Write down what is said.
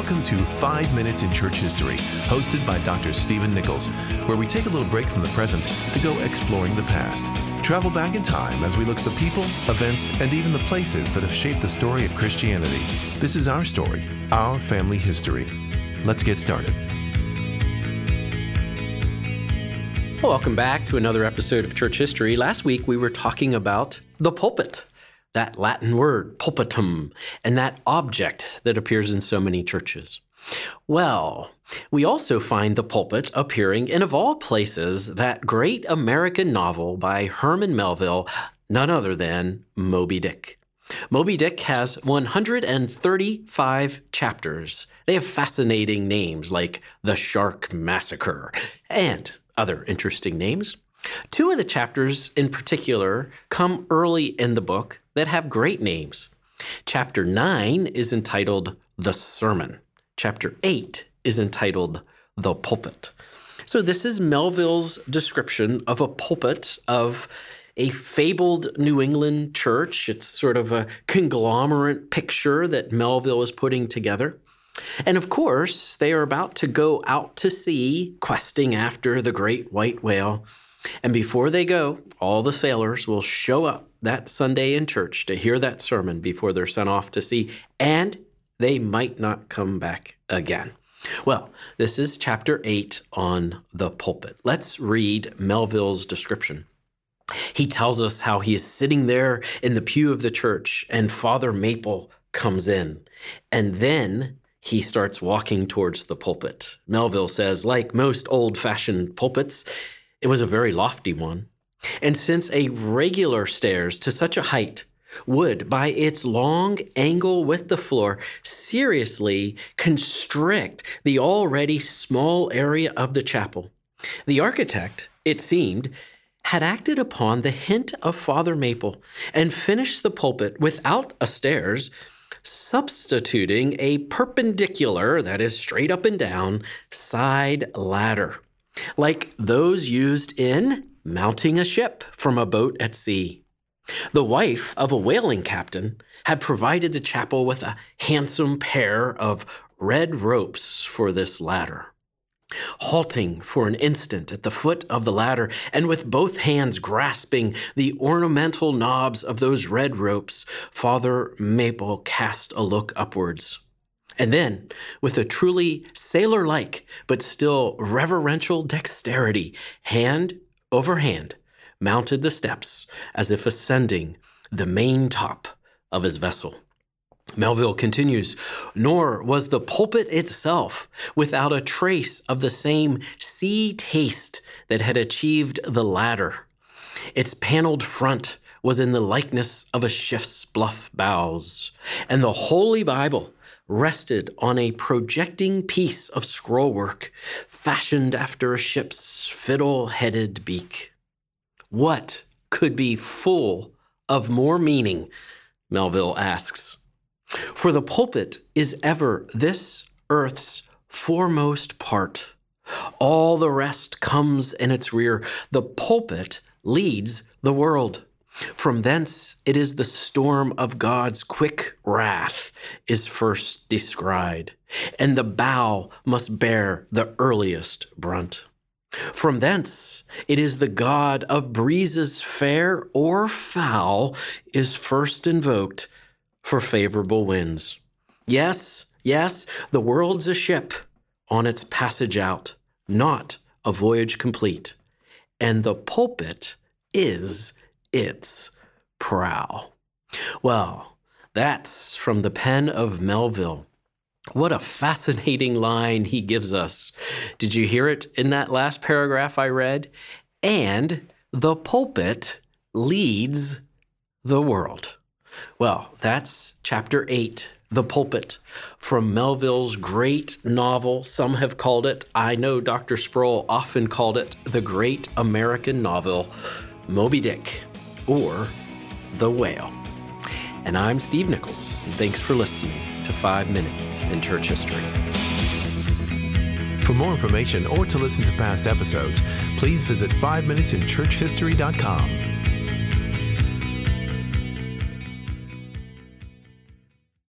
Welcome to 5 Minutes in Church History, hosted by Dr. Stephen Nichols, where we take a little break from the present to go exploring the past. Travel back in time as we look at the people, events, and even the places that have shaped the story of Christianity. This is our story, our family history. Let's get started. Welcome back to another episode of Church History. Last week we were talking about the pulpit that Latin word, pulpitum, and that object that appears in so many churches. Well, we also find the pulpit appearing in, of all places, that great American novel by Herman Melville, none other than Moby Dick. Moby Dick has 135 chapters. They have fascinating names like The Shark Massacre and other interesting names. Two of the chapters in particular come early in the book that have great names. Chapter 9 is entitled The Sermon, chapter 8 is entitled The Pulpit. So, this is Melville's description of a pulpit of a fabled New England church. It's sort of a conglomerate picture that Melville is putting together. And of course, they are about to go out to sea, questing after the great white whale. And before they go, all the sailors will show up that Sunday in church to hear that sermon before they're sent off to sea, and they might not come back again. Well, this is chapter 8 on the pulpit. Let's read Melville's description. He tells us how he is sitting there in the pew of the church, and Father Mapple comes in. And then he starts walking towards the pulpit. Melville says, like most old fashioned pulpits, it was a very lofty one. And since a regular stairs to such a height would, by its long angle with the floor, seriously constrict the already small area of the chapel, the architect, it seemed, had acted upon the hint of Father Mapple and finished the pulpit without a stairs, substituting a perpendicular, that is, straight up and down, side ladder like those used in mounting a ship from a boat at sea. The wife of a whaling captain had provided the chapel with a handsome pair of red ropes for this ladder. Halting for an instant at the foot of the ladder and with both hands grasping the ornamental knobs of those red ropes, Father Mapple cast a look upwards. And then, with a truly sailor like but still reverential dexterity, hand over hand, mounted the steps as if ascending the main top of his vessel. Melville continues, nor was the pulpit itself without a trace of the same sea taste that had achieved the ladder. Its paneled front was in the likeness of a ship's bluff bows, and the Holy Bible rested on a projecting piece of scrollwork fashioned after a ship's fiddle headed beak. What could be full of more meaning? Melville asks. For the pulpit is ever this earth's foremost part. All the rest comes in its rear. The pulpit leads the world. From thence it is the storm of God's quick wrath is first descried, and the bow must bear the earliest brunt. From thence it is the God of breezes fair or foul is first invoked for favorable winds. Yes, yes, the world's a ship on its passage out, not a voyage complete, and the pulpit is its prow. Well, that's from the pen of Melville. What a fascinating line he gives us. Did you hear it in that last paragraph I read? And the pulpit leads the world. Well, that's chapter 8, The Pulpit, from Melville's great novel. Some have called it, I know Dr. Sproul often called it, the great American novel, Moby Dick or The Whale. And I'm Steve Nichols, and thanks for listening to 5 Minutes in Church History. For more information or to listen to past episodes, please visit 5minutesinchurchhistory.com.